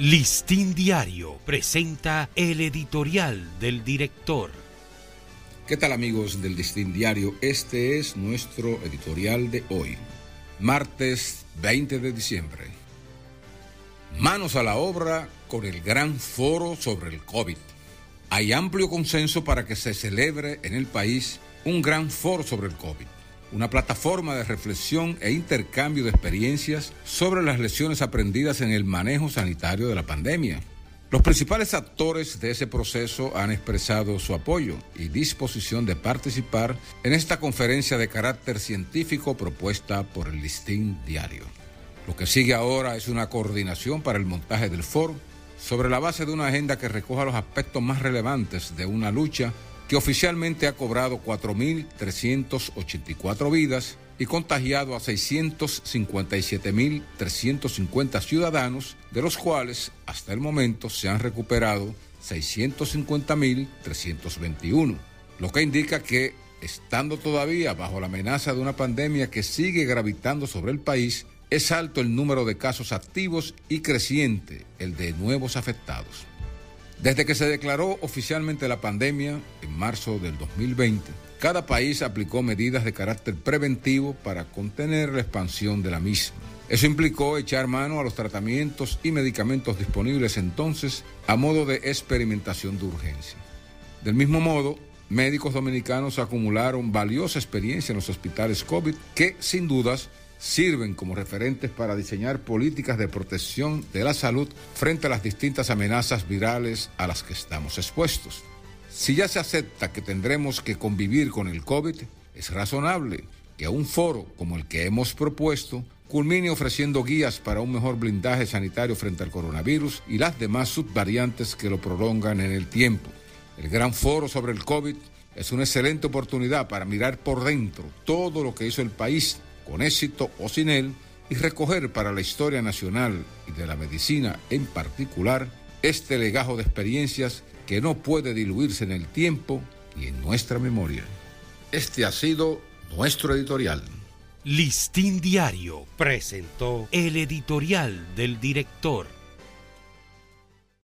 Listín Diario presenta el editorial del director. ¿Qué tal amigos del Listín Diario? Este es nuestro editorial de hoy, martes 20 de diciembre. Manos a la obra con el gran foro sobre el COVID. Hay amplio consenso para que se celebre en el país un gran foro sobre el COVID una plataforma de reflexión e intercambio de experiencias sobre las lecciones aprendidas en el manejo sanitario de la pandemia. Los principales actores de ese proceso han expresado su apoyo y disposición de participar en esta conferencia de carácter científico propuesta por el Listín Diario. Lo que sigue ahora es una coordinación para el montaje del foro sobre la base de una agenda que recoja los aspectos más relevantes de una lucha que oficialmente ha cobrado 4.384 vidas y contagiado a 657.350 ciudadanos, de los cuales hasta el momento se han recuperado 650.321, lo que indica que, estando todavía bajo la amenaza de una pandemia que sigue gravitando sobre el país, es alto el número de casos activos y creciente el de nuevos afectados. Desde que se declaró oficialmente la pandemia en marzo del 2020, cada país aplicó medidas de carácter preventivo para contener la expansión de la misma. Eso implicó echar mano a los tratamientos y medicamentos disponibles entonces a modo de experimentación de urgencia. Del mismo modo, médicos dominicanos acumularon valiosa experiencia en los hospitales COVID que, sin dudas, sirven como referentes para diseñar políticas de protección de la salud frente a las distintas amenazas virales a las que estamos expuestos. Si ya se acepta que tendremos que convivir con el COVID, es razonable que un foro como el que hemos propuesto culmine ofreciendo guías para un mejor blindaje sanitario frente al coronavirus y las demás subvariantes que lo prolongan en el tiempo. El gran foro sobre el COVID es una excelente oportunidad para mirar por dentro todo lo que hizo el país con éxito o sin él, y recoger para la historia nacional y de la medicina en particular este legajo de experiencias que no puede diluirse en el tiempo y en nuestra memoria. Este ha sido nuestro editorial. Listín Diario presentó el editorial del director.